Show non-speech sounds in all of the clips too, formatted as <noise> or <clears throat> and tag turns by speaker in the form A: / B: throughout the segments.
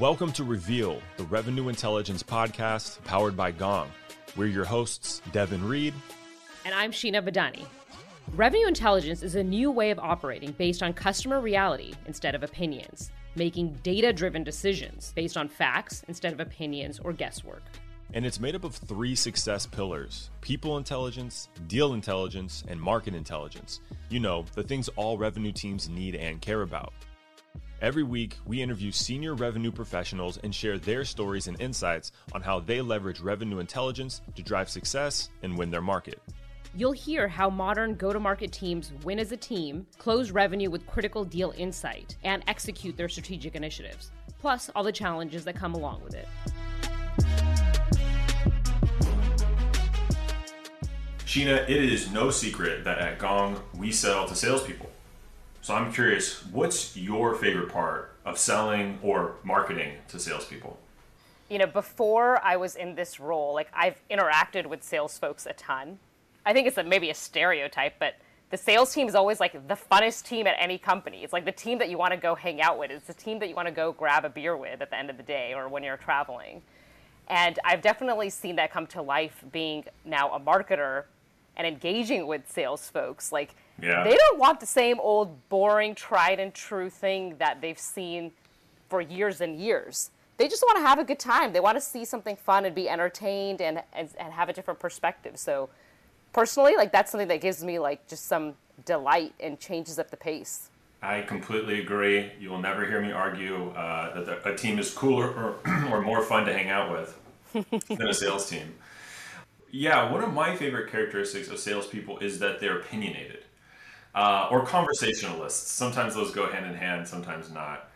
A: Welcome to Reveal, the revenue intelligence podcast powered by Gong. We're your hosts, Devin Reed.
B: And I'm Sheena Badani. Revenue intelligence is a new way of operating based on customer reality instead of opinions, making data driven decisions based on facts instead of opinions or guesswork.
A: And it's made up of three success pillars people intelligence, deal intelligence, and market intelligence. You know, the things all revenue teams need and care about. Every week, we interview senior revenue professionals and share their stories and insights on how they leverage revenue intelligence to drive success and win their market.
B: You'll hear how modern go to market teams win as a team, close revenue with critical deal insight, and execute their strategic initiatives, plus all the challenges that come along with it.
A: Sheena, it is no secret that at Gong we sell to salespeople. So I'm curious, what's your favorite part of selling or marketing to salespeople?
C: You know, before I was in this role, like I've interacted with sales folks a ton. I think it's a, maybe a stereotype, but the sales team is always like the funnest team at any company. It's like the team that you want to go hang out with. It's the team that you want to go grab a beer with at the end of the day or when you're traveling. And I've definitely seen that come to life being now a marketer and engaging with sales folks. Like yeah. They don't want the same old boring, tried and true thing that they've seen for years and years. They just want to have a good time. They want to see something fun and be entertained and, and, and have a different perspective. So, personally, like that's something that gives me like just some delight and changes up the pace.
A: I completely agree. You will never hear me argue uh, that the, a team is cooler or, <clears throat> or more fun to hang out with <laughs> than a sales team. Yeah, one of my favorite characteristics of salespeople is that they're opinionated uh, or conversationalists. Sometimes those go hand in hand, sometimes not.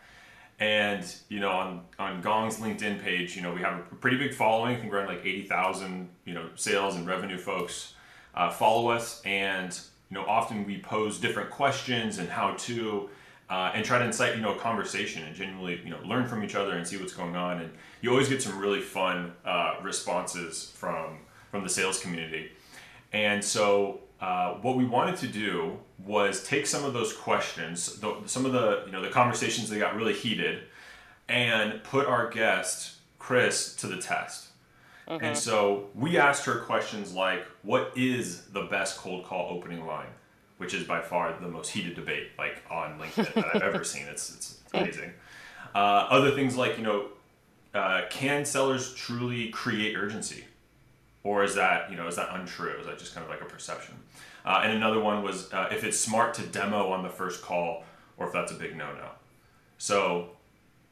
A: And you know, on on Gong's LinkedIn page, you know, we have a pretty big following. We're at like eighty thousand, you know, sales and revenue folks uh, follow us, and you know, often we pose different questions and how to. Uh, and try to incite you know a conversation and genuinely you know learn from each other and see what's going on and you always get some really fun uh, responses from from the sales community and so uh, what we wanted to do was take some of those questions, the, some of the you know the conversations that got really heated, and put our guest Chris to the test. And uh-huh. so we asked her questions like, "What is the best cold call opening line?" Which is by far the most heated debate like on LinkedIn that I've ever seen. It's it's, <laughs> it's amazing. Uh, other things like you know, uh, can sellers truly create urgency? Or is that you know is that untrue? Is that just kind of like a perception? Uh, and another one was uh, if it's smart to demo on the first call, or if that's a big no-no. So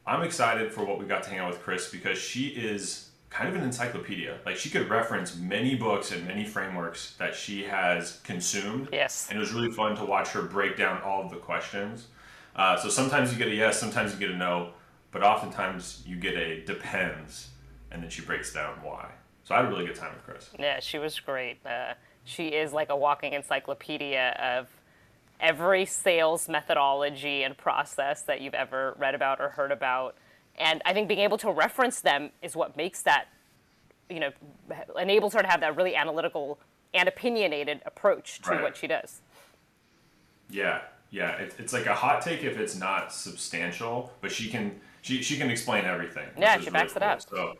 A: I'm excited for what we got to hang out with Chris because she is kind of an encyclopedia. Like she could reference many books and many frameworks that she has consumed.
C: Yes.
A: And it was really fun to watch her break down all of the questions. Uh, so sometimes you get a yes, sometimes you get a no, but oftentimes you get a depends, and then she breaks down why. So I had a really good time with Chris.
C: Yeah, she was great. Uh, she is like a walking encyclopedia of every sales methodology and process that you've ever read about or heard about. And I think being able to reference them is what makes that, you know, enables her to have that really analytical and opinionated approach to right. what she does.
A: Yeah, yeah, it, it's like a hot take if it's not substantial, but she can she, she can explain everything.
C: Yeah, she backs cool. it up.
A: So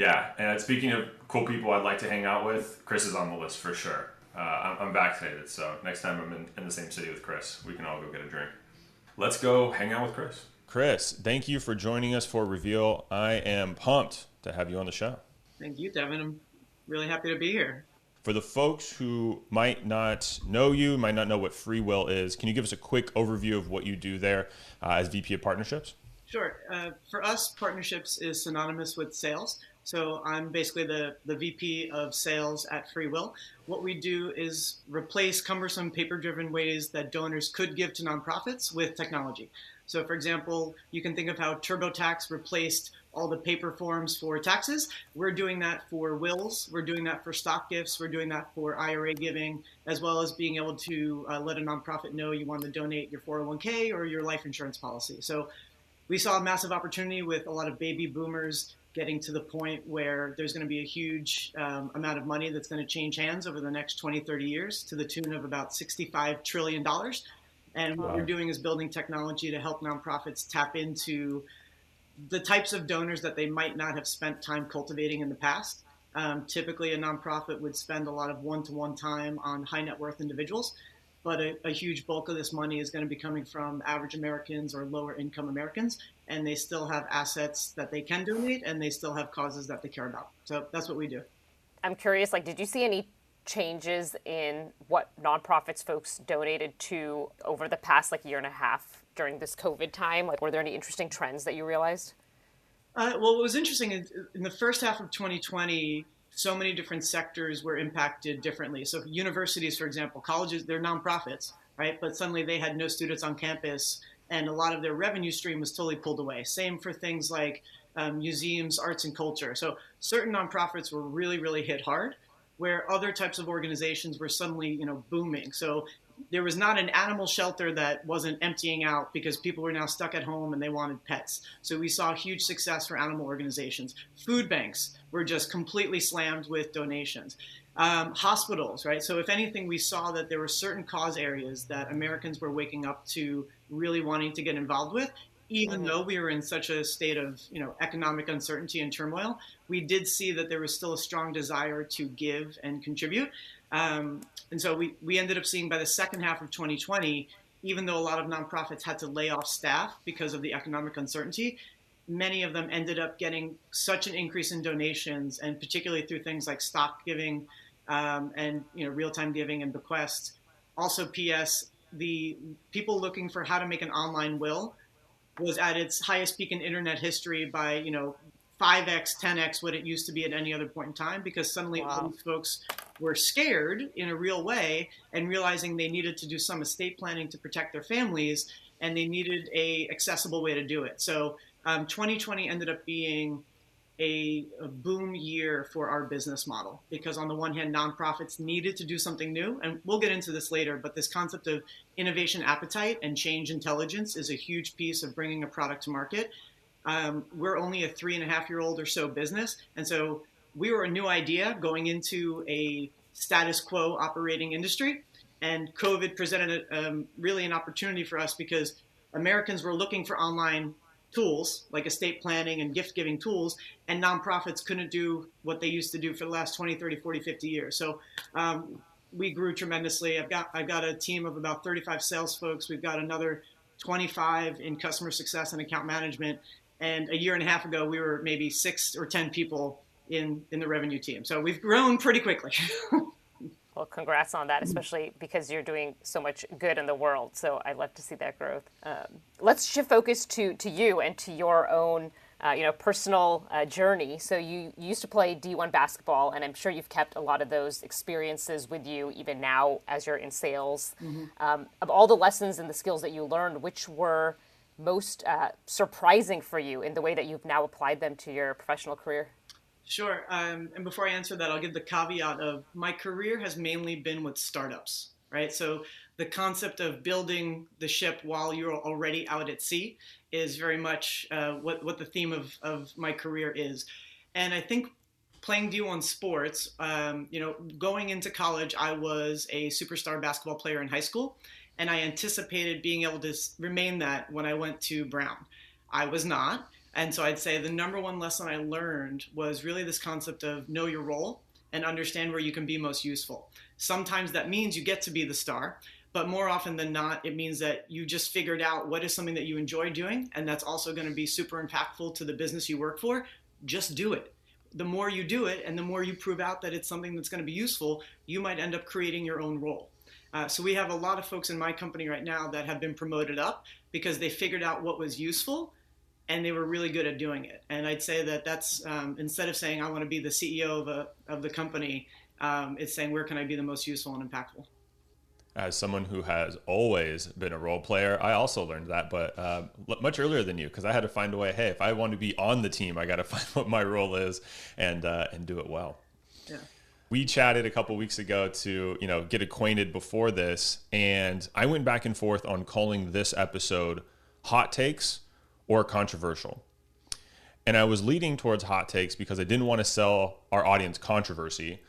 A: yeah, and speaking of cool people I'd like to hang out with, Chris is on the list for sure. Uh, I'm, I'm, vaccinated, so next time I'm in, in the same city with Chris, we can all go get a drink. Let's go hang out with Chris. Chris, thank you for joining us for Reveal. I am pumped to have you on the show.
D: Thank you, Devin. I'm really happy to be here.
A: For the folks who might not know you, might not know what FreeWill is, can you give us a quick overview of what you do there uh, as VP of Partnerships?
D: Sure. Uh, for us, partnerships is synonymous with sales. So I'm basically the, the VP of sales at FreeWill. What we do is replace cumbersome paper driven ways that donors could give to nonprofits with technology. So, for example, you can think of how TurboTax replaced all the paper forms for taxes. We're doing that for wills, we're doing that for stock gifts, we're doing that for IRA giving, as well as being able to uh, let a nonprofit know you want to donate your 401k or your life insurance policy. So, we saw a massive opportunity with a lot of baby boomers getting to the point where there's going to be a huge um, amount of money that's going to change hands over the next 20, 30 years to the tune of about $65 trillion. And what wow. we're doing is building technology to help nonprofits tap into the types of donors that they might not have spent time cultivating in the past. Um, typically, a nonprofit would spend a lot of one to one time on high net worth individuals, but a, a, huge bulk of this money is going to be coming from average Americans or lower income Americans, and they still have assets that they can donate and they still have causes that they care about. So that's what we do.
C: I'm curious, like, did you see any changes in what nonprofits folks donated to over the past like year and a half during this COVID time? Like, were there any interesting trends that you realized?
D: Uh, well, what was interesting is in the first half of 2020, so many different sectors were impacted differently. So, universities, for example, colleges, they're nonprofits, right? But suddenly they had no students on campus, and a lot of their revenue stream was totally pulled away. Same for things like um, museums, arts, and culture. So, certain nonprofits were really, really hit hard where other types of organizations were suddenly, you know, booming. So there was not an animal shelter that wasn't emptying out because people were now stuck at home and they wanted pets. So we saw huge success for animal organizations. Food banks were just completely slammed with donations. Um, hospitals, right? So if anything, we saw that there were certain cause areas that Americans were waking up to really wanting to get involved with, even though we were in such a state of you know economic uncertainty and turmoil, we did see that there was still a strong desire to give and contribute. Um, and so we, we ended up seeing by the second half of 2020, even though a lot of nonprofits had to lay off staff because of the economic uncertainty, many of them ended up getting such an increase in donations, and particularly through things like stock giving um, and you know real-time giving and bequests. Also, P.S. The people looking for how to make an online will was at its highest peak in internet history by you know 5x 10x what it used to be at any other point in time because suddenly wow. all these folks were scared in a real way and realizing they needed to do some estate planning to protect their families and they needed a accessible way to do it so um, 2020 ended up being a, a, boom year for our business model. Because on the one hand nonprofits needed to do something new and we'll get into this later but this concept of innovation appetite and change intelligence is a huge piece of bringing a product to market. Um, we're only a three and a half year old or so business and so we were a new idea going into a status quo operating industry and covid presented a, um, really an opportunity for us because americans were looking for online tools like estate planning and gift giving tools and nonprofits couldn't do what they used to do for the last 20 30 40 50 years. So um, we grew tremendously. I've got i've got a team of about 35 sales folks. We've got another 25 in customer success and account management. And a year and a half ago we were maybe six or 10 people in in the revenue team. So we've grown pretty quickly <laughs>
C: Well, congrats on that, especially because you're doing so much good in the world. So I'd love to see that growth. Um, let's shift focus to to you and to your own. Uh, you know, personal uh, journey. So you, you used to play D1 basketball, and I'm sure you've kept a lot of those experiences with you even now as you're in sales. Mm-hmm. Um, of all the lessons and the skills that you learned, which were most uh, surprising for you in the way that you've now applied them to your professional career?
D: Sure. Um, and before I answer that, I'll give the caveat of my career has mainly been with startups, right? So the concept of building the ship while you're already out at sea is very much uh, what, what the theme of, of my career is. And I think playing D1 sports, um, you know, going into college, I was a superstar basketball player in high school, and I anticipated being able to remain that when I went to Brown. I was not. And so I'd say the number one lesson I learned was really this concept of know your role and understand where you can be most useful. Sometimes that means you get to be the star, but more often than not, it means that you just figured out what is something that you enjoy doing, and that's also going to be super impactful to the business you work for. Just do it. The more you do it, and the more you prove out that it's something that's going to be useful, you might end up creating your own role. Uh, so we have a lot of folks in my company right now that have been promoted up because they figured out what was useful and they were really good at doing it. And I'd say that that's um, instead of saying I want to be the CEO of a of the company, um, it's saying where can I be the most useful and impactful.
E: As someone who has always been a role player, I also learned that, but uh, much earlier than you, because I had to find a way. Hey, if I want to be on the team, I got to <laughs> find what my role is and uh, and do it well. Yeah. We chatted a couple weeks ago to you know get acquainted before this, and I went back and forth on calling this episode "Hot Takes." Or controversial. And I was leading towards hot takes because I didn't want to sell our audience controversy.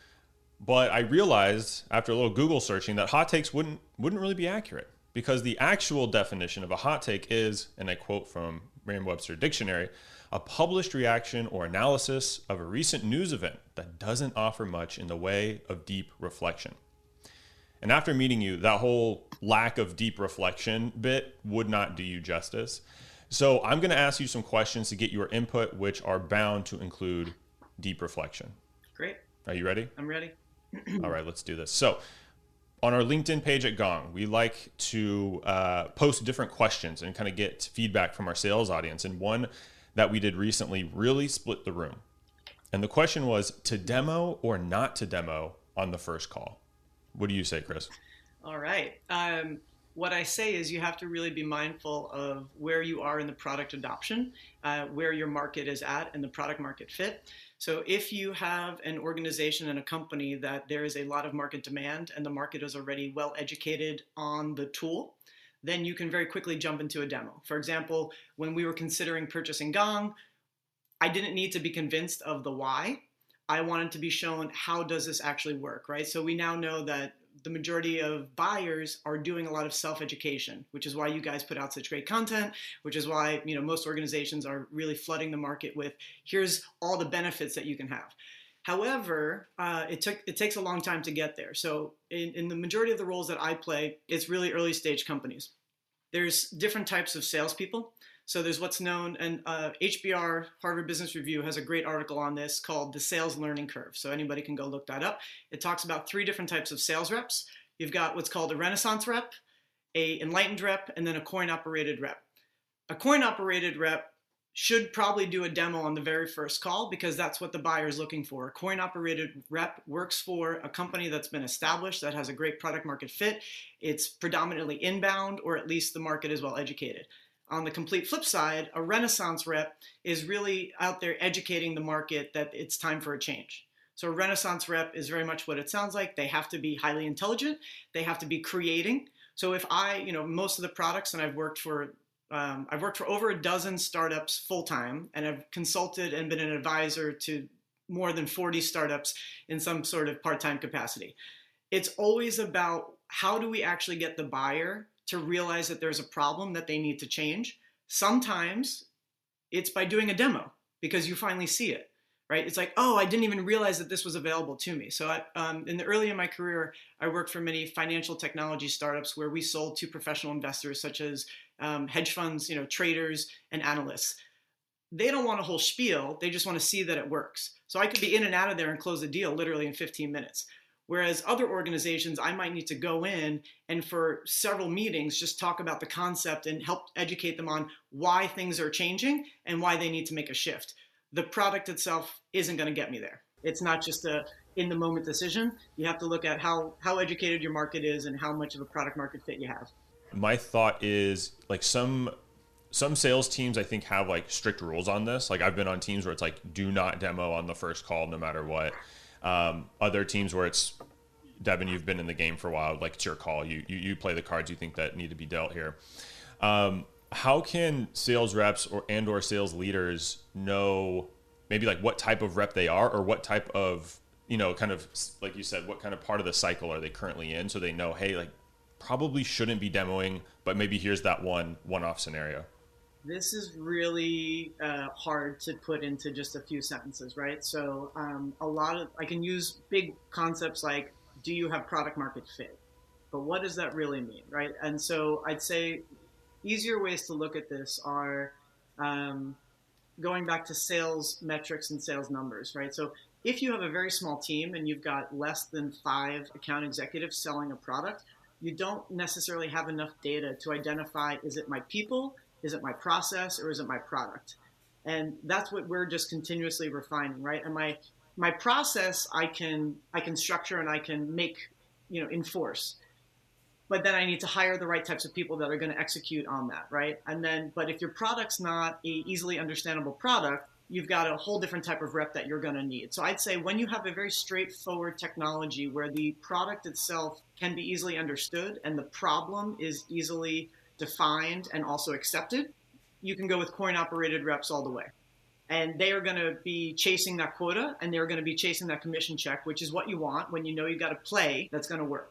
E: But I realized after a little Google searching that hot takes wouldn't wouldn't really be accurate.
A: because the actual definition of a hot take is, and I quote from Merriam Webster Dictionary, a published reaction or analysis of a recent news event that doesn't offer much in the way of deep reflection. And after meeting you, that whole lack of deep reflection bit would not do you justice. So I'm going to ask you some questions to get your input, which are bound to include deep reflection.
D: Great.
A: Are you ready?
D: I'm ready.
A: All right, let's do this. So, on our LinkedIn page at Gong, we like to uh, post different questions and kind of get feedback from our sales audience. And one that we did recently really split the room. And the question was to demo or not to demo on the first call. What do you say, Chris?
D: All right. Um, what I say is you have to really be mindful of where you are in the product adoption, uh, where your market is at, and the product market fit. So if you have an organization and a company that there is a lot of market demand and the market is already well educated on the tool, then you can very quickly jump into a demo. For example, when we were considering purchasing Gong, I didn't need to be convinced of the why. I wanted to be shown how does this actually work, right? So we now know that the majority of buyers are doing a lot of self-education, which is why you guys put out such great content, which is why, you know, most organizations are really flooding the market with here's all the benefits that you can have. However, uh, it took it takes a long time to get there. So in, in the majority of the roles that I play, it's really early stage companies. There's different types of salespeople. So there's what's known, and uh, HBR, Harvard Business Review, has a great article on this called the sales learning curve. So anybody can go look that up. It talks about three different types of sales reps. You've got what's called a Renaissance rep, a enlightened rep, and then a coin operated rep. A coin operated rep should probably do a demo on the very first call because that's what the buyer is looking for. A coin operated rep works for a company that's been established, that has a great product market fit. It's predominantly inbound, or at least the market is well educated. On the complete flip side, a Renaissance rep is really out there educating the market that it's time for a change. So a Renaissance rep is very much what it sounds like. They have to be highly intelligent. They have to be creating. So if I, you know, most of the products, and I've worked for um, I've worked for over a dozen startups full time, and I've consulted and been an advisor to more than 40 startups in some sort of part time capacity. It's always about how do we actually get the buyer to realize that there's a problem that they need to change. Sometimes it's by doing a demo because you finally see it right? It's like, oh, I didn't even realize that this was available to me. So, I, um, in the early in my career, I worked for many financial technology startups where we sold to professional investors such as um, hedge funds, you know, traders and analysts. They don't want a whole spiel; they just want to see that it works. So I could be in and out of there and close a deal literally in 15 minutes. Whereas other organizations, I might need to go in and for several meetings just talk about the concept and help educate them on why things are changing and why they need to make a shift the product itself isn't going to get me there. It's not just a in the moment decision. You have to look at how how educated your market is and how much of a product market fit you have.
A: My thought is like some some sales teams I think have like strict rules on this. Like I've been on teams where it's like do not demo on the first call no matter what. Um, other teams where it's Devin, you've been in the game for a while. Like it's your call. You you, you play the cards you think that need to be dealt here. Um, how can sales reps or and or sales leaders know maybe like what type of rep they are or what type of you know kind of like you said what kind of part of the cycle are they currently in so they know hey like probably shouldn't be demoing but maybe here's that one one off scenario
D: this is really uh, hard to put into just a few sentences right? So um, a lot of i can use big concepts like do you have product market fit? But what does that really mean right? And so i'd say easier ways to look at this are um, going back to sales metrics and sales numbers, right? So if you have a very small team and you've got less than five account executives selling a product, you don't necessarily have enough data to identify is it my people, is it my process, or is it my product? And that's what we're just continuously refining, right? And my my process I can I can structure and I can make, you know, enforce but then I need to hire the right types of people that are going to execute on that, right? And then, but if your product's not a easily understandable product, you've got a whole different type of rep that you're going to need. So I'd say when you have a very straightforward technology where the product itself can be easily understood and the problem is easily defined and also accepted, you can go with coin operated reps all the way. And they are going to be chasing that quota and they're going to be chasing that commission check, which is what you want when you know you got a play that's going to work.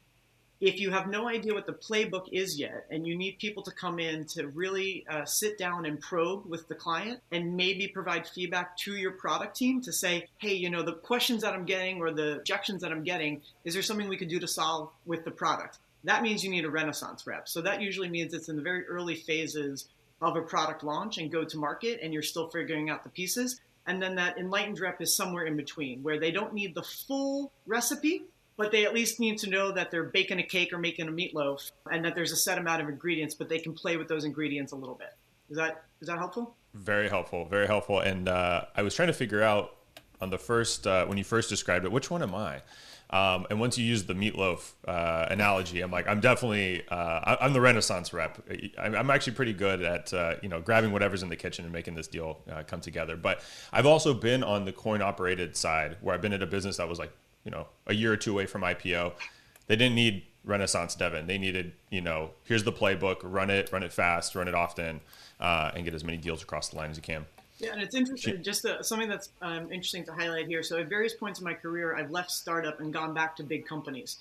D: if you have no idea what the playbook is yet and you need people to come in to really uh, sit down and probe with the client and maybe provide feedback to your product team to say hey you know the questions that i'm getting or the objections that i'm getting is there something we could do to solve with the product that means you need a renaissance rep so that usually means it's in the very early phases of a product launch and go to market and you're still figuring out the pieces and then that enlightened rep is somewhere in between where they don't need the full recipe but they at least need to know that they're baking a cake or making a meatloaf and that there's a set amount of ingredients, but they can play with those ingredients a little bit. Is that is that helpful?
A: Very helpful, very helpful. And uh, I was trying to figure out on the first uh, when you first described it, which one am I? Um, and once you use the meatloaf uh, analogy, I'm like, I'm definitely, uh, I'm the Renaissance rep. I'm actually pretty good at, uh, you know, grabbing whatever's in the kitchen and making this deal uh, come together. But I've also been on the coin operated side where I've been at a business that was like you know a year or two away from IPO. They didn't need Renaissance Devin. They needed you know here's the playbook, run it, run it fast, run it often, uh, and get as many deals across the line as you can.
D: Yeah, and it's interesting. Just uh, something that's um, interesting to highlight here. So at various points in my career, I've left startup and gone back to big companies.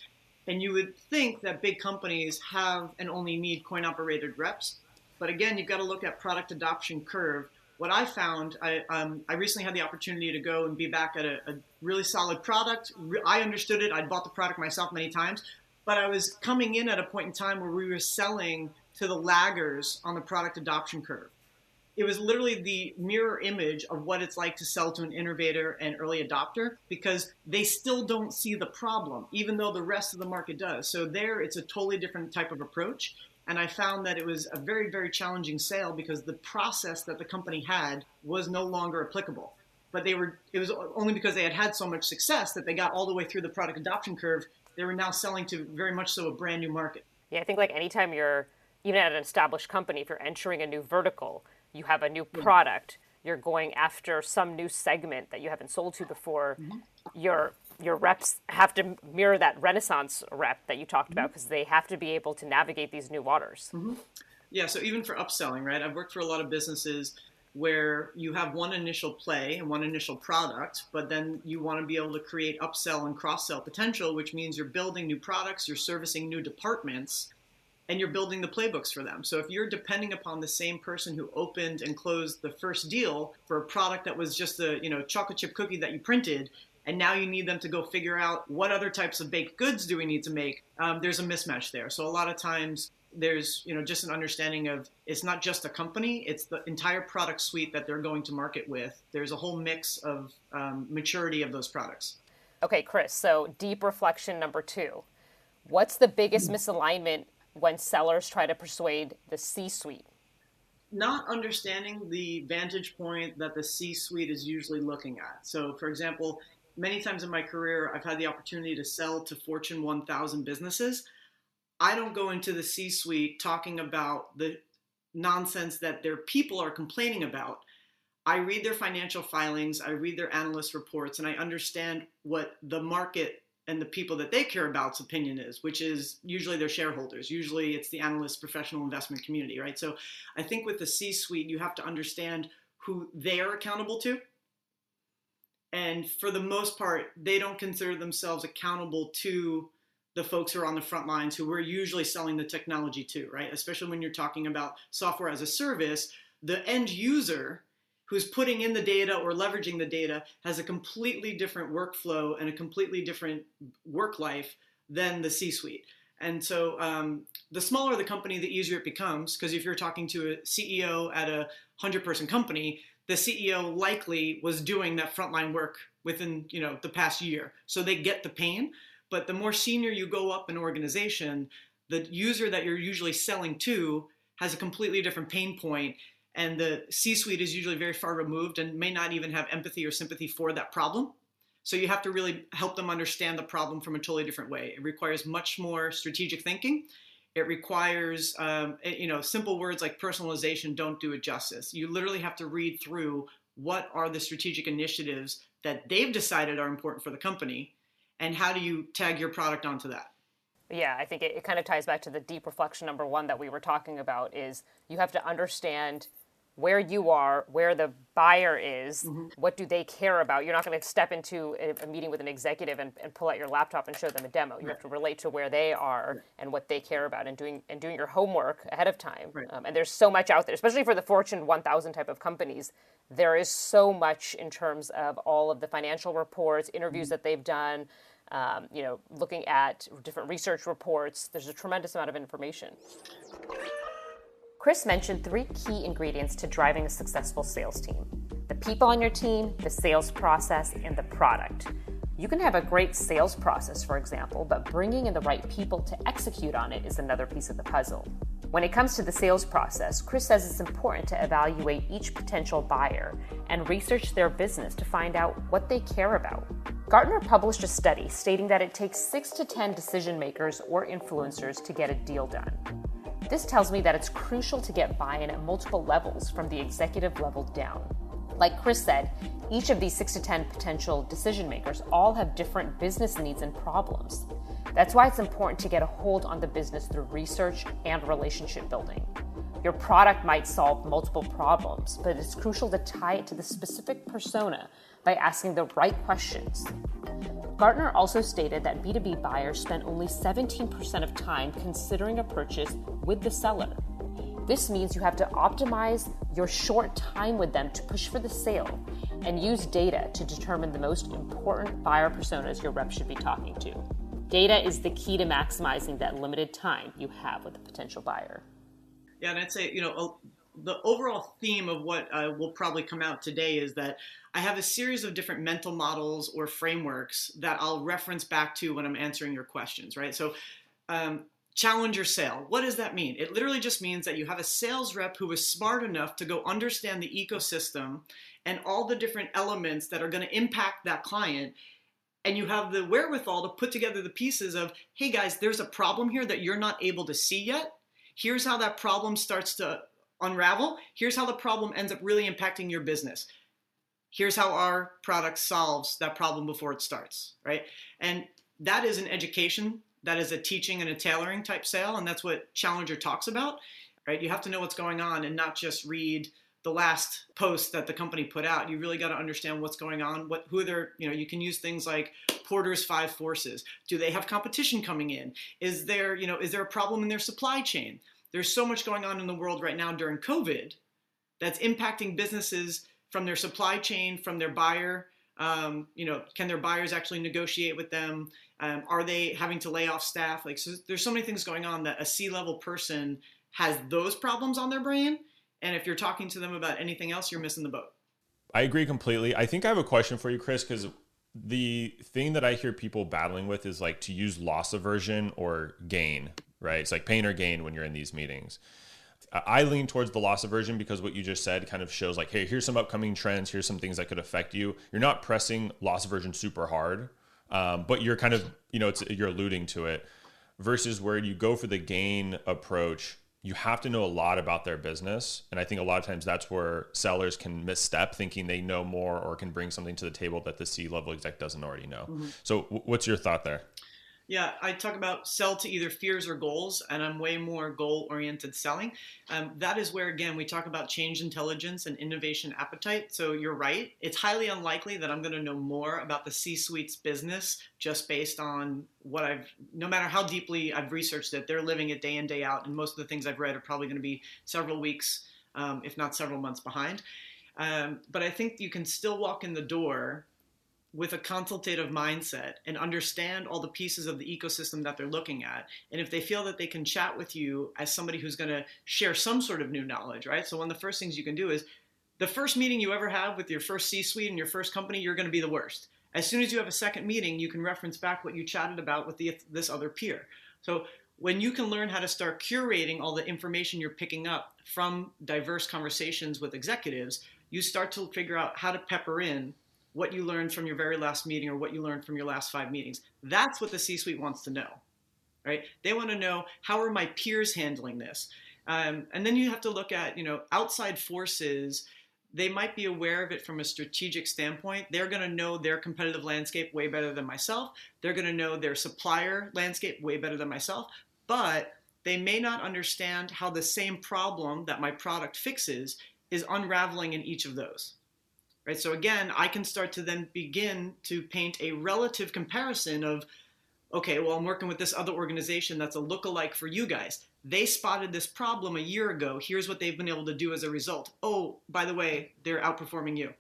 D: And you would think that big companies have and only need coin operated reps. But again, you've got to look at product adoption curve what I found, I, um, I recently had the opportunity to go and be back at a, a really solid product. I understood it. I'd bought the product myself many times, but I was coming in at a point in time where we were selling to the laggers on the product adoption curve. It was literally the mirror image of what it's like to sell to an innovator and early adopter because they still don't see the problem, even though the rest of the market does. So, there, it's a totally different type of approach. And I found that it was a very, very challenging sale because the process that the company had was no longer applicable. But they were, it was only because they had had so much success that they got all the way through the product adoption curve. They were now selling to very much so a brand new market.
C: Yeah, I think like anytime you're, even at an established company, if you're entering a new vertical, you have a new product, you're going after some new segment that you haven't sold to before, mm-hmm. you're your reps have to mirror that renaissance rep that you talked about because mm-hmm. they have to be able to navigate these new waters
D: mm-hmm. yeah so even for upselling right i've worked for a lot of businesses where you have one initial play and one initial product but then you want to be able to create upsell and cross sell potential which means you're building new products you're servicing new departments and you're building the playbooks for them. So if you're depending upon the same person who opened and closed the first deal for a product that was just a, you know, chocolate chip cookie that you printed, and now you need them to go figure out what other types of baked goods do we need to make um, there's a mismatch there. So a lot of times there's you know just an understanding of it's not just a company it's the entire product suite that they're going to market with. There's a whole mix of um, maturity of those products.
C: Okay chris so deep reflection number two. What's the biggest misalignment when sellers try to persuade the c suite
D: not understanding the vantage point that the C suite is usually looking at. So, for example, many times in my career, I've had the opportunity to sell to Fortune 1000 businesses. I don't go into the C suite talking about the nonsense that their people are complaining about. I read their financial filings, I read their analyst reports, and I understand what the market and the people that they care about's opinion is, which is usually their shareholders. Usually it's the analyst professional investment community, right? So I think with the C suite, you have to understand who they are accountable to and for the most part, they don't consider themselves accountable to the folks who are on the front lines who we're usually selling the technology to, right? Especially when you're talking about software as a service, the end user who's putting in the data or leveraging the data has a completely different workflow and a completely different work life than the C suite. And so um, the smaller the company, the easier it becomes. Because if you're talking to a CEO at a 100 person company, the CEO likely was doing that frontline work within you know the past year, so they get the pain. But the more senior you go up an organization, the user that you're usually selling to has a completely different pain point, and the C-suite is usually very far removed and may not even have empathy or sympathy for that problem. So you have to really help them understand the problem from a totally different way. It requires much more strategic thinking it requires, um, you know, simple words like personalization don't do it justice. You literally have to read through what are the strategic initiatives that they've decided are important for the company, and how do you tag your product onto that.
C: Yeah, I think it, it kind of ties back to the deep reflection number one that we were talking about is you have to understand where you are, where the buyer is, mm-hmm. what do they care about. You're not going to step into a, a, meeting with an executive and, and, pull out your laptop and show them a demo. You right. have to relate to where they are right. and what they care about, and doing and doing your homework ahead of time. Right. Um, and there's so much out there, especially for the Fortune 1000 type of companies. There is so much in terms of all of the financial reports, interviews mm-hmm. that they've done. Um, you know, looking at different research reports. There's a tremendous amount of information. Chris mentioned three key ingredients to driving a successful sales team the people on your team, the sales process, and the product. You can have a great sales process, for example, but bringing in the right people to execute on it is another piece of the puzzle. When it comes to the sales process, Chris says it's important to evaluate each potential buyer and research their business to find out what they care about. Gartner published a study stating that it takes 6 to 10 decision makers or influencers to get a deal done. This tells me that it's crucial to get buy in at multiple levels from the executive level down. Like Chris said, each of these 6 to 10 potential decision makers all have different business needs and problems. That's why it's important to get a hold on the business through research and relationship building. Your product might solve multiple problems, but it's crucial to tie it to the specific persona by asking the right questions. Gartner also stated that B2B buyers spend only 17% of time considering a purchase with the seller. This means you have to optimize your short time with them to push for the sale and use data to determine the most important buyer personas your rep should be talking to. Data is the key to maximizing that limited time you have with a potential buyer.
D: Yeah, and I'd say, you know, the overall theme of what uh, will probably come out today is that I have a series of different mental models or frameworks that I'll reference back to when I'm answering your questions, right? So, um, challenger sale. What does that mean? It literally just means that you have a sales rep who is smart enough to go understand the ecosystem and all the different elements that are going to impact that client. And you have the wherewithal to put together the pieces of, hey guys, there's a problem here that you're not able to see yet. Here's how that problem starts to unravel. Here's how the problem ends up really impacting your business here's how our product solves that problem before it starts, right? And that is an education, that is a teaching and a tailoring type sale, and that's what Challenger talks about, right? You have to know what's going on and not just read the last post that the company put out. You really got to understand what's going on, what who they're, you know, you can use things like Porter's five forces. Do they have competition coming in? Is there, you know, is there a problem in their supply chain? There's so much going on in the world right now during COVID that's impacting businesses from their supply chain, from their buyer. Um, you know, can their buyers actually negotiate with them? Um, are they having to lay off staff? Like, so there's so many things going on that a C-level person has those problems on their brain. And if you're talking to them about anything else, you're missing the boat.
A: I agree completely. I think I have a question for you, Chris, because the thing that I hear people battling with is like to use loss aversion or gain, right? It's like pain or gain when you're in these meetings. I lean towards the loss aversion because what you just said kind of shows like, hey, here's some upcoming trends. Here's some things that could affect you. You're not pressing loss aversion super hard, um, but you're kind of, you know, it's you're alluding to it. Versus where you go for the gain approach, you have to know a lot about their business, and I think a lot of times that's where sellers can misstep, thinking they know more or can bring something to the table that the C level exec doesn't already know. Mm-hmm. So, what's your thought there?
D: Yeah, I talk about sell to either fears or goals, and I'm way more goal oriented selling. Um, that is where, again, we talk about change intelligence and innovation appetite. So you're right. It's highly unlikely that I'm going to know more about the C suite's business just based on what I've, no matter how deeply I've researched it, they're living it day in, day out. And most of the things I've read are probably going to be several weeks, um, if not several months behind. Um, but I think you can still walk in the door with a consultative mindset and understand all the pieces of the ecosystem that they're looking at. And if they feel that they can chat with you as somebody who's going to share some sort of new knowledge, right? So, one of the first things you can do is the first meeting you ever have with your first C suite and your first company, you're going to be the worst. As soon as you have a second meeting, you can reference back what you chatted about with the, this other peer. So, when you can learn how to start curating all the information you're picking up from diverse conversations with executives, you start to figure out how to pepper in what you learned from your very last meeting or what you learned from your last five meetings. That's what the C suite wants to know, right? They want to know how are my peers handling this? Um, and then you have to look at, you know, outside forces. They might be aware of it from a strategic standpoint. They're going to know their competitive landscape way better than myself. They're going to know their supplier landscape way better than myself. But they may not understand how the same problem that my product fixes is unraveling in each of those. Right? So again, I can start to then begin to paint a relative comparison of okay, well, I'm working with this other organization that's a look-alike for you guys. They spotted this problem a year ago. Here's what they've been able to do as a result. Oh, by the way, they're outperforming you.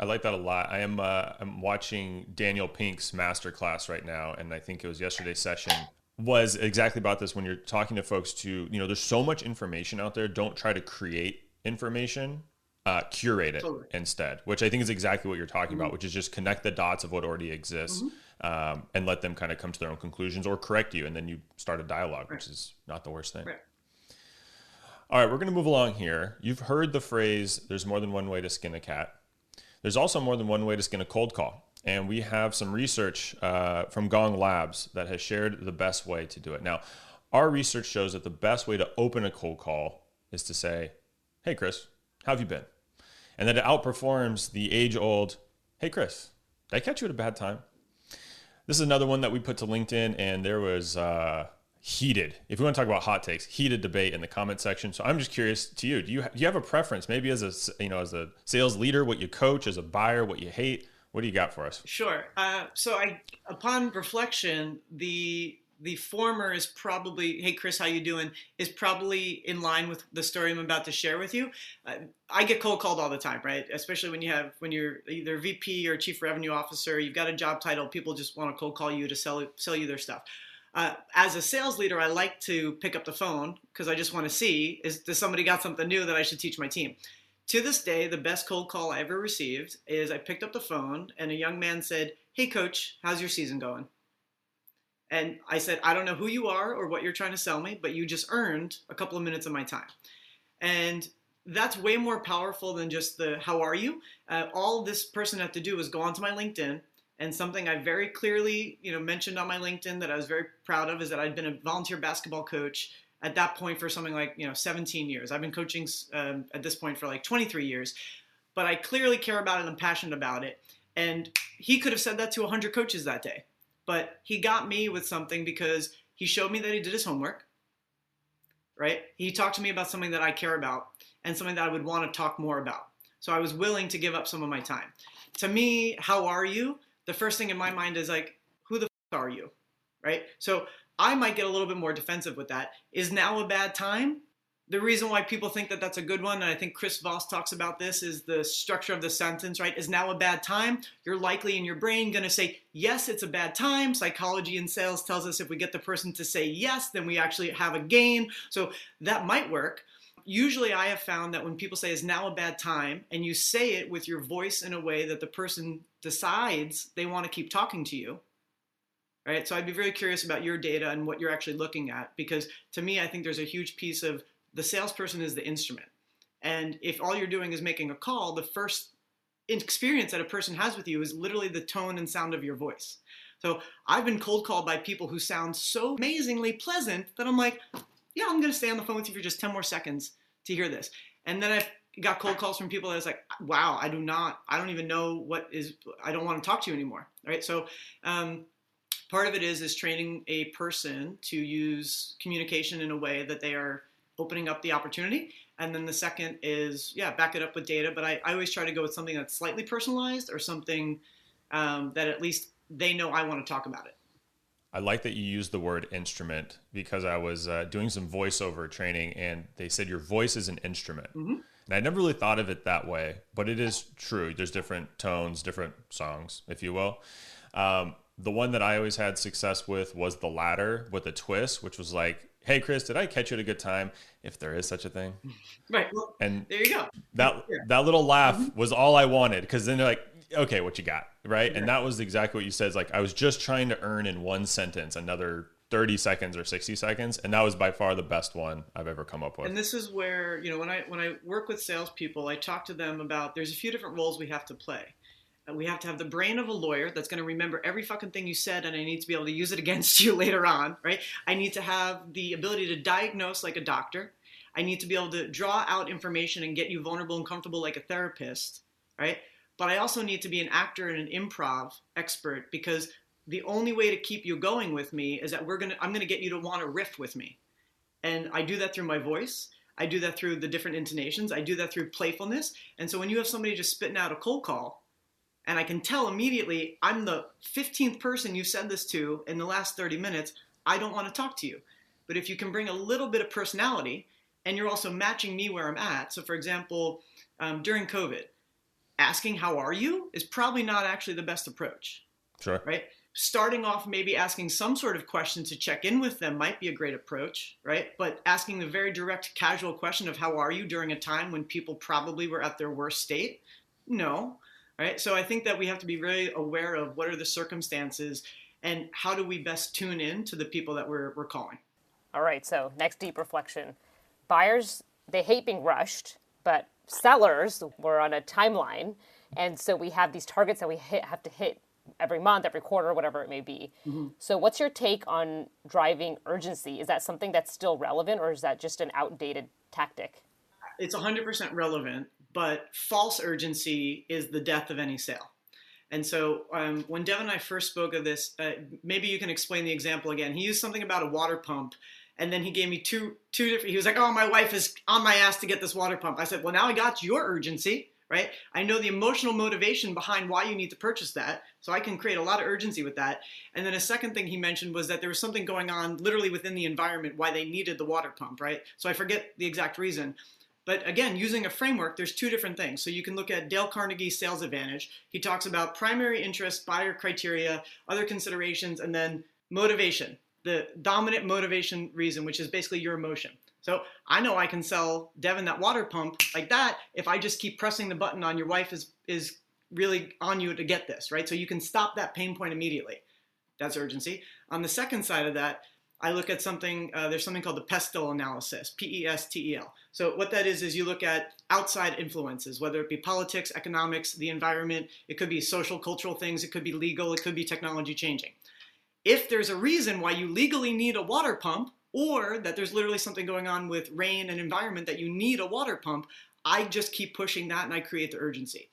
A: I like that a lot. I am uh, I'm watching Daniel Pink's masterclass right now, and I think it was yesterday's session was exactly about this. When you're talking to folks, to you know, there's so much information out there. Don't try to create information. Uh, curate it totally. instead, which I think is exactly what you're talking mm-hmm. about, which is just connect the dots of what already exists mm-hmm. um, and let them kind of come to their own conclusions or correct you, and then you start a dialogue, right. which is not the worst thing. Right. All right, we're going to move along here. You've heard the phrase "there's more than one way to skin a cat." There's also more than one way to skin a cold call. And we have some research uh, from Gong Labs that has shared the best way to do it. Now, our research shows that the best way to open a cold call is to say, Hey, Chris, how have you been? And that it outperforms the age old, Hey, Chris, did I catch you at a bad time? This is another one that we put to LinkedIn, and there was uh, heated. If we want to talk about hot takes, heated debate in the comment section. So I'm just curious to you. Do you do you have a preference? Maybe as a you know as a sales leader, what you coach, as a buyer, what you hate. What do you got for us?
D: Sure. Uh, so I, upon reflection, the the former is probably, hey Chris, how you doing? Is probably in line with the story I'm about to share with you. Uh, I get cold called all the time, right? Especially when you have when you're either VP or Chief Revenue Officer, you've got a job title. People just want to cold call you to sell sell you their stuff. Uh, as a sales leader, I like to pick up the phone because I just want to see is does somebody got something new that I should teach my team. To this day, the best cold call I ever received is I picked up the phone and a young man said, "Hey, coach, how's your season going?" And I said, "I don't know who you are or what you're trying to sell me, but you just earned a couple of minutes of my time." And that's way more powerful than just the "How are you?" Uh, all this person had to do was go onto my LinkedIn and something I very clearly, you know, mentioned on my LinkedIn that I was very proud of is that I'd been a volunteer basketball coach at that point for something like you know 17 years. I've been coaching um, at this point for like 23 years, but I clearly care about it. And I'm passionate about it. And he could have said that to 100 coaches that day, but he got me with something because he showed me that he did his homework. Right? He talked to me about something that I care about and something that I would want to talk more about. So I was willing to give up some of my time. To me, how are you? the first thing in my mind is like, who the f- are you? Right? So I might get a little bit more defensive with that. Is now a bad time? The reason why people think that that's a good one, and I think Chris Voss talks about this, is the structure of the sentence, right? Is now a bad time? You're likely in your brain going to say, yes, it's a bad time. Psychology and sales tells us if we get the person to say yes, then we actually have a gain. So that might work usually I have found that when people say is now a bad time and you say it with your voice in a way that the person decides they want to keep talking to you, right? So I'd be very curious about your data and what you're actually looking at because to me, I think there's a huge piece of the salesperson is the instrument. And if all you're doing is making a call, the first experience that a person has with you is literally the tone and sound of your voice. So I've been cold called by people who sound so amazingly pleasant that I'm like, yeah, I'm going to stay on the phone with you for just 10 more seconds to hear this. And then I've got cold calls from people that was like, wow, I do not, I don't even know what is, I don't want to talk to you anymore. Right. So, um, part of it is, is training a person to use communication in a way that they are opening up the opportunity. And then the second is, yeah, back it up with data. But I, I always try to go with something that's slightly personalized or something um, that at least they know I want to talk about it.
A: I like that you use the word instrument because I was uh, doing some voiceover training and they said your voice is an instrument. Mm-hmm. And I never really thought of it that way, but it is true. There's different tones, different songs, if you will. Um, the one that I always had success with was the latter with a twist, which was like, "Hey, Chris, did I catch you at a good time? If there is such a thing."
D: Right. Well, and there you go.
A: That yeah. that little laugh mm-hmm. was all I wanted because then they're like, okay, what you got, right? And that was exactly what you said. It's like I was just trying to earn in one sentence another 30 seconds or 60 seconds and that was by far the best one i've ever come up with
D: and this is where you know when i when i work with salespeople i talk to them about there's a few different roles we have to play we have to have the brain of a lawyer that's going to remember every fucking thing you said and i need to be able to use it <laughs> against you later on right i need to have the ability to diagnose like a doctor i need to be able to draw out information and get you vulnerable and comfortable like a therapist right but I also need to be an actor and an improv expert because the only way to keep you going with me is that we're gonna I'm gonna get you to want to riff with me. And I do that through my voice. I do that through the different intonations. I do that through playfulness. And so when you have somebody just spitting out a cold call, and I can tell immediately I'm the 15th person you said this to in the last 30 minutes, I don't want to talk to you. But if you can bring a little bit of personality and you're also matching me where I'm at. So, for example, um, during COVID, asking how are you is probably not actually the best approach.
A: Sure.
D: Right? starting off maybe asking some sort of question to check in with them might be a great approach, right? But asking the very direct, casual question of how are you during a time when people probably were at their worst state? No, right? So I think that we have to be very aware of what are the circumstances and how do we best tune in to the people that we're, we're calling.
C: All right, so next deep reflection. Buyers, they hate being rushed, but sellers, we're on a timeline. And so we have these targets that we hit, have to hit every month, every quarter, whatever it may be. Mm-hmm. So, what's your take on driving urgency? Is that something that's still relevant, or is that just an outdated tactic?
D: It's 100% relevant, but false urgency is the death of any sale. And so, um, when Devin and I first spoke of this, uh, maybe you can explain the example again. He used something about a water pump, and then he gave me two two different. He was like, "Oh, my wife is on my ass to get this water pump." I said, "Well, now I got your urgency." right? I know the emotional motivation behind why you need to purchase that. So I can create a lot of urgency with that. And then a second thing he mentioned was that there was something going on literally within the environment why they needed the water pump, right? So I forget the exact reason. But again, using a framework, there's two different things. So you can look at Dale Carnegie's sales advantage. He talks about primary interest, buyer criteria, other considerations, and then motivation, the dominant motivation reason, which is basically your emotion. So I know I can sell Devin that water pump like that if I just keep pressing the button on your wife is is really on you to get this, right? So you can stop that pain point immediately. That's urgency. On the second side of that, I look at something, uh, there's something called the PESTEL analysis, P E S T E L. So, what that is, is you look at outside influences, whether it be politics, economics, the environment, it could be social, cultural things, it could be legal, it could be technology changing. If there's a reason why you legally need a water pump, or that there's literally something going on with rain and environment that you need a water pump, I just keep pushing that and I create the urgency.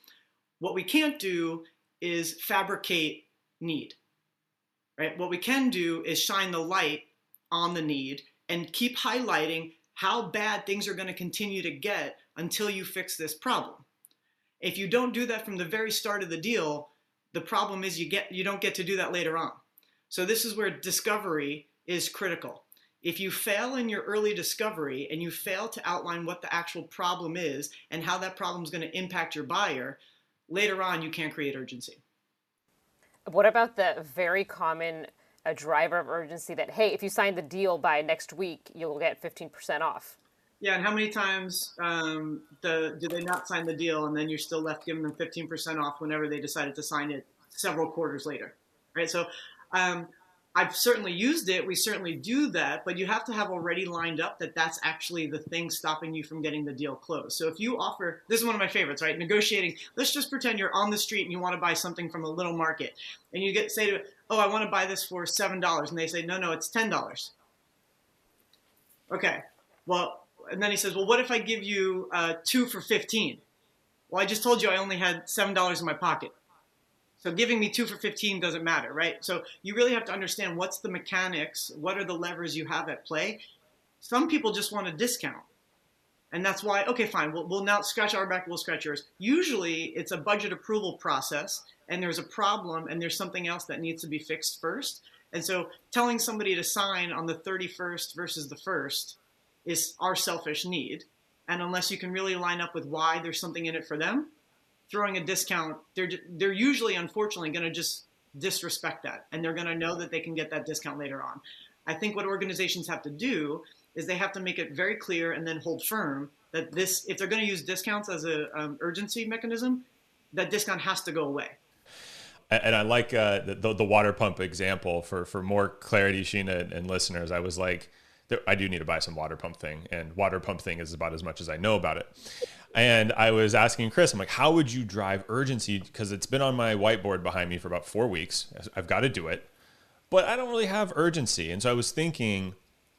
D: What we can't do is fabricate need. Right? What we can do is shine the light on the need and keep highlighting how bad things are going to continue to get until you fix this problem. If you don't do that from the very start of the deal, the problem is you get you don't get to do that later on. So this is where discovery is critical if you fail in your early discovery and you fail to outline what the actual problem is and how that problem is going to impact your buyer, later on you can't create urgency.
C: What about the very common a driver of urgency that hey, if you sign the deal by next week, you'll get 15% off?
D: Yeah, and how many times um, the, do they not sign the deal and then you're still left giving them 15% off whenever they decided to sign it several quarters later, right? So um, I've certainly used it. We certainly do that, but you have to have already lined up that that's actually the thing stopping you from getting the deal closed. So if you offer, this is one of my favorites, right? Negotiating. Let's just pretend you're on the street and you want to buy something from a little market, and you get say to, oh, I want to buy this for seven dollars, and they say, no, no, it's ten dollars. Okay, well, and then he says, well, what if I give you uh, two for fifteen? Well, I just told you I only had seven dollars in my pocket. So giving me two for 15 doesn't matter, right? So you really have to understand what's the mechanics, what are the levers you have at play. Some people just want a discount. And that's why, okay, fine, we'll, we'll now scratch our back, we'll scratch yours. Usually it's a budget approval process and there's a problem and there's something else that needs to be fixed first. And so telling somebody to sign on the 31st versus the 1st is our selfish need. And unless you can really line up with why there's something in it for them, throwing a discount, they're they're usually unfortunately going to just disrespect that, and they're going to know that they can get that discount later on. I think what organizations have to do is they have to make it very clear and then hold firm that this, if they're going to use discounts as a um, urgency mechanism, that discount has to go away.
A: And I like uh, the, the water pump example for for more clarity, Sheena and listeners. I was like, I do need to buy some water pump thing, and water pump thing is about as much as I know about it. And I was asking Chris, I'm like, how would you drive urgency? Because it's been on my whiteboard behind me for about four weeks. I've got to do it, but I don't really have urgency. And so I was thinking,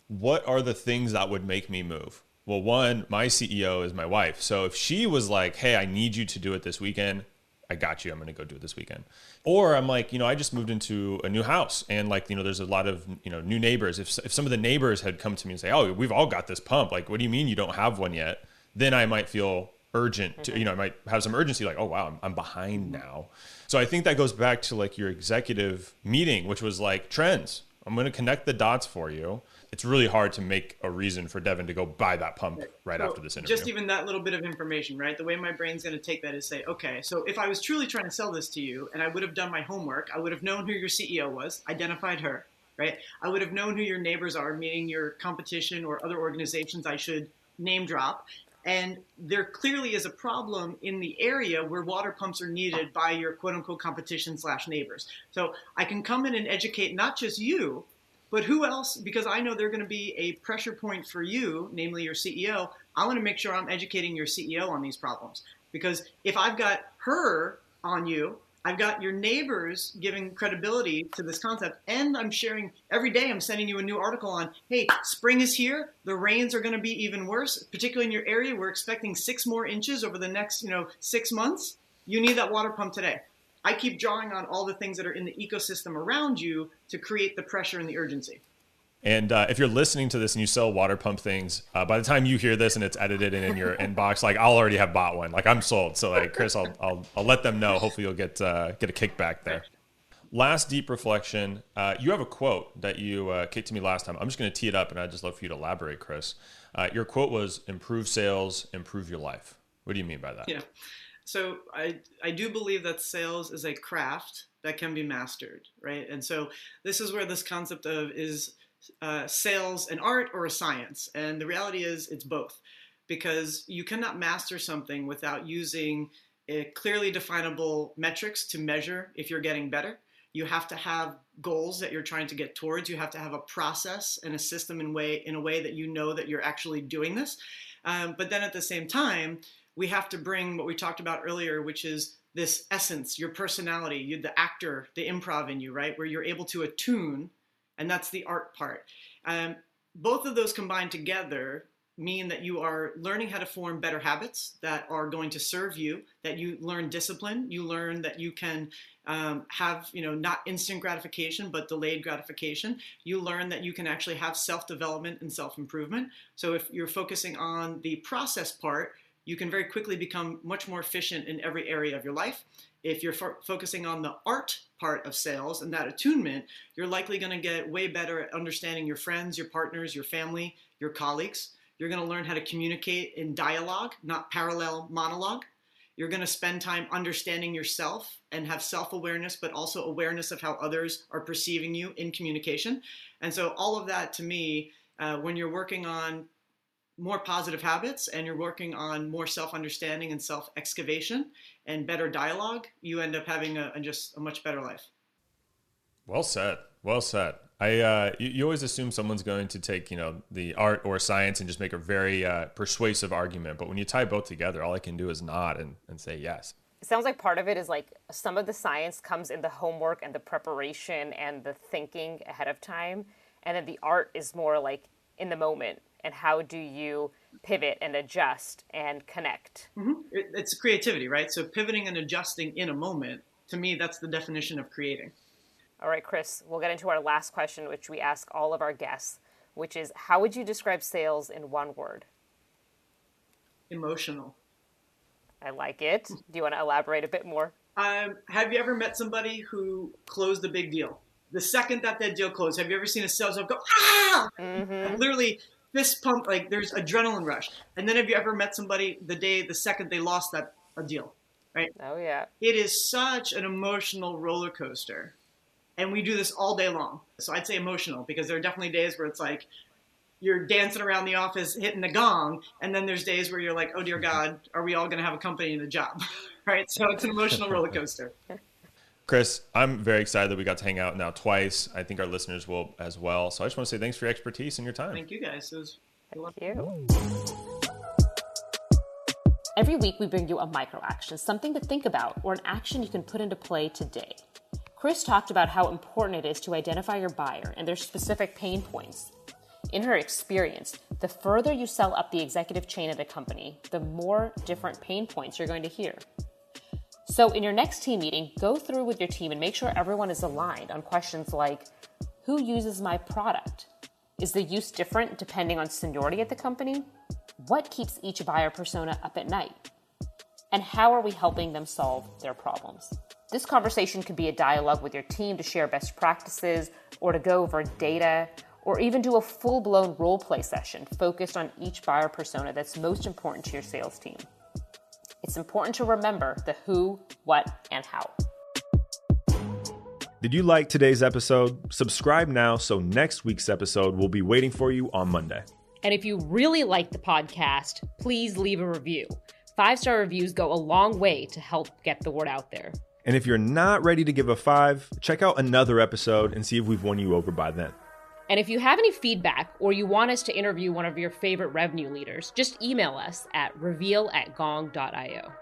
A: what are the things that would make me move? Well, one, my CEO is my wife. So if she was like, hey, I need you to do it this weekend, I got you. I'm going to go do it this weekend. Or I'm like, you know, I just moved into a new house and like, you know, there's a lot of, you know, new neighbors. If, if some of the neighbors had come to me and say, oh, we've all got this pump. Like, what do you mean you don't have one yet? Then I might feel urgent to, mm-hmm. you know, I might have some urgency like, oh, wow, I'm, I'm behind mm-hmm. now. So I think that goes back to like your executive meeting, which was like trends. I'm going to connect the dots for you it's really hard to make a reason for Devin to go buy that pump right after this interview.
D: Just even that little bit of information, right? The way my brain's going to take that is say, okay, so if I was truly trying to sell this to you and I would have done my homework, I would have known who your CEO was, identified her, right? I would have known who your neighbors are, meaning your competition or other organizations I should name drop. And there clearly is a problem in the area where water pumps are needed by your quote unquote competition slash neighbors. So I can come in and educate not just you, but who else? Because I know they're going to be a pressure point for you, namely your CEO. I want to make sure I'm educating your CEO on these problems. Because if I've got her on you, I've got your neighbors giving credibility to this concept, and I'm sharing every day. I'm sending you a new article on, hey, spring is here. The rains are going to be even worse, particularly in your area. We're expecting six more inches over the next, you know, six months. You need that water pump today. I keep drawing on all the things that are in the ecosystem around you to create the pressure and the urgency.
A: And uh, if you're listening to this and you sell water pump things, uh, by the time you hear this and it's edited and in your <laughs> inbox, like I'll already have bought one. Like I'm sold. So like Chris, I'll I'll, I'll let them know. Hopefully you'll get uh, get a kickback there. Last deep reflection. Uh, you have a quote that you uh, kicked to me last time. I'm just going to tee it up, and I'd just love for you to elaborate, Chris. Uh, your quote was "Improve sales, improve your life." What do you mean by that?
D: Yeah. So I I do believe that sales is a craft that can be mastered, right? And so this is where this concept of is uh, sales an art or a science? And the reality is it's both, because you cannot master something without using clearly definable metrics to measure if you're getting better. You have to have goals that you're trying to get towards. You have to have a process and a system in way in a way that you know that you're actually doing this. Um, but then at the same time, we have to bring what we talked about earlier, which is this essence, your personality, you the actor, the improv in you, right? Where you're able to attune, and that's the art part. Um, both of those combined together mean that you are learning how to form better habits that are going to serve you that you learn discipline you learn that you can um, have you know not instant gratification but delayed gratification you learn that you can actually have self-development and self-improvement so if you're focusing on the process part you can very quickly become much more efficient in every area of your life. If you're fo- focusing on the art part of sales and that attunement, you're likely going to get way better at understanding your friends, your partners, your family, your colleagues. You're going to learn how to communicate in dialogue, not parallel monologue. You're going to spend time understanding yourself and have self awareness, but also awareness of how others are perceiving you in communication. And so, all of that to me, uh, when you're working on more positive habits and you're working on more self-understanding and self-excavation and better dialogue, you end up having a, a just a much better life.
A: Well said. Well said. I uh, you, you, always assume someone's going to take you know the art or science and just make a very uh, persuasive argument, but when you tie both together, all I can do is nod and, and say yes.
C: It sounds like part of it is like some of the science comes in the homework and the preparation and the thinking ahead of time, and then the art is more like in the moment and how do you pivot and adjust and connect?
D: Mm-hmm. it, it's creativity right? So pivoting and adjusting in a moment to me that's the definition of creating.
C: All right chris we'll get into our last question which we ask all of our guests which is how would you describe sales in one word?
D: Emotional.
C: I like it. <laughs> Do you want to elaborate a bit more?
D: Um, have you ever met somebody who closed a big deal? The second that that deal closed, have you ever seen a sales rep go ah? Mm-hmm. Literally, fist pump, like there's adrenaline rush. And then have you ever met somebody the day, the second they lost that a deal, right?
C: Oh yeah.
D: It is such an emotional roller coaster, and we do this all day long. So I'd say emotional because there are definitely days where it's like you're dancing around the office hitting the gong, and then there's days where you're like, oh dear God, are we all going to have a company and a job, <laughs> right? So it's an emotional roller coaster. <laughs>
A: Chris, I'm very excited that we got to hang out now twice. I think our listeners will as well. So I just want to say thanks for your expertise and your time.
D: Thank you guys. It was
C: Thank you.
B: Every week we bring you a micro action, something to think about, or an action you can put into play today. Chris talked about how important it is to identify your buyer and their specific pain points. In her experience, the further you sell up the executive chain at a company, the more different pain points you're going to hear.
C: So, in your next team meeting, go through with your team and make sure everyone is aligned on questions like Who uses my product? Is the use different depending on seniority at the company? What keeps each buyer persona up at night? And how are we helping them solve their problems? This conversation could be a dialogue with your team to share best practices or to go over data or even do a full blown role play session focused on each buyer persona that's most important to your sales team. It's important to remember the who, what, and how.
A: Did you like today's episode? Subscribe now so next week's episode will be waiting for you on Monday.
F: And if you really like the podcast, please leave a review. Five star reviews go a long way to help get the word out there.
A: And if you're not ready to give a five, check out another episode and see if we've won you over by then.
F: And if you have any feedback or you want us to interview one of your favorite revenue leaders, just email us at reveal at gong.io.